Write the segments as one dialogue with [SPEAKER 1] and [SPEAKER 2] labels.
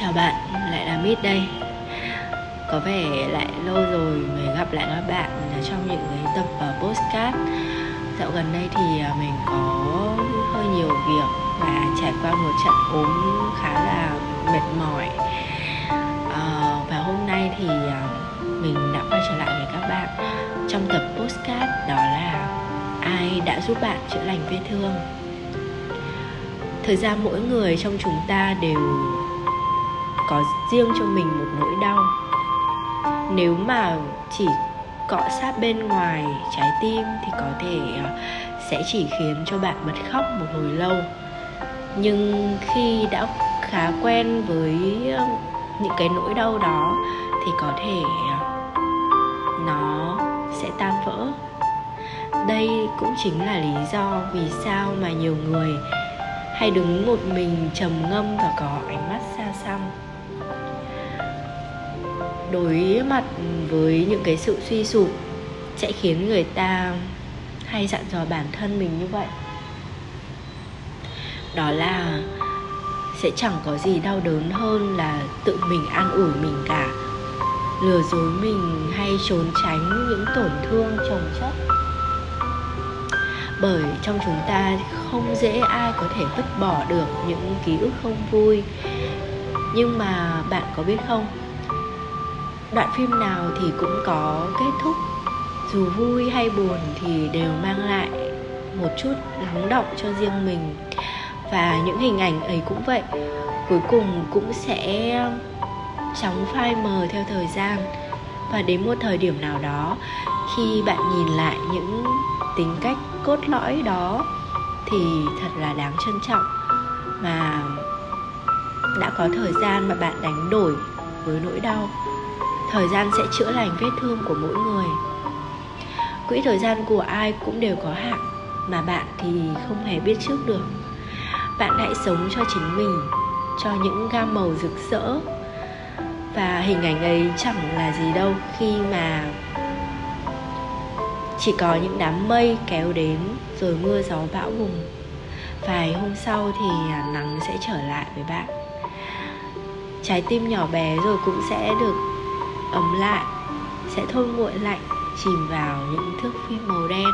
[SPEAKER 1] Chào bạn, lại là Mít đây. Có vẻ lại lâu rồi mới gặp lại các bạn trong những cái tập ờ, postcard Dạo gần đây thì ờ, mình có hơi nhiều việc và trải qua một trận ốm khá là mệt mỏi. À, Và hôm nay thì mình đã quay trở lại với các bạn trong tập postcard đó là ai đã giúp bạn chữa lành vết thương? Thời gian mỗi người trong chúng ta đều có riêng cho mình một nỗi đau. Nếu mà chỉ cọ sát bên ngoài trái tim thì có thể à, sẽ chỉ khiến cho bạn bật khóc một hồi lâu. Nhưng khi đã khá quen với à, những cái nỗi đau đó thì có thể à, nó sẽ tan vỡ. Đây cũng chính là lý do vì sao mà nhiều người hay đứng một mình trầm ngâm và có ánh mắt xa xăm đối mặt với những cái sự suy sụp sẽ khiến người ta hay dặn dò bản thân mình như vậy. Đó là sẽ chẳng có gì đau đớn hơn là tự mình an ủi mình cả, lừa dối mình hay trốn tránh những tổn thương chồng chất. Bởi trong chúng ta không dễ ai có thể vứt bỏ được những ký ức không vui. Nhưng mà bạn có biết không? Đoạn phim nào thì cũng có kết thúc. Dù vui hay buồn thì đều mang lại một chút lắng động cho riêng mình. Và những hình ảnh ấy cũng vậy. Cuối cùng cũng sẽ chóng phai mờ theo thời gian. Và đến một thời điểm nào đó, khi bạn nhìn lại những tính cách cốt lõi đó, thì thật là đáng trân trọng. Mà đã có thời gian mà bạn đánh đổi với nỗi đau thời gian sẽ chữa lành vết thương của mỗi người. Quỹ thời gian của ai cũng đều có hạn, mà bạn thì không hề biết trước được. Bạn hãy sống cho chính mình, cho những gam màu rực rỡ. Và hình ảnh ấy chẳng là gì đâu khi mà chỉ có những đám mây kéo đến rồi mưa gió bão bùng. Vài hôm sau thì à, nắng sẽ trở lại với bạn. Trái tim nhỏ bé rồi cũng sẽ được ấm lại, sẽ thôi nguội lạnh, chìm vào những thước phim màu đen.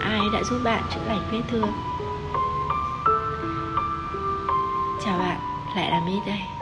[SPEAKER 1] Ai đã giúp bạn chữa lành vết thương? Chào bạn, lại là mít đây.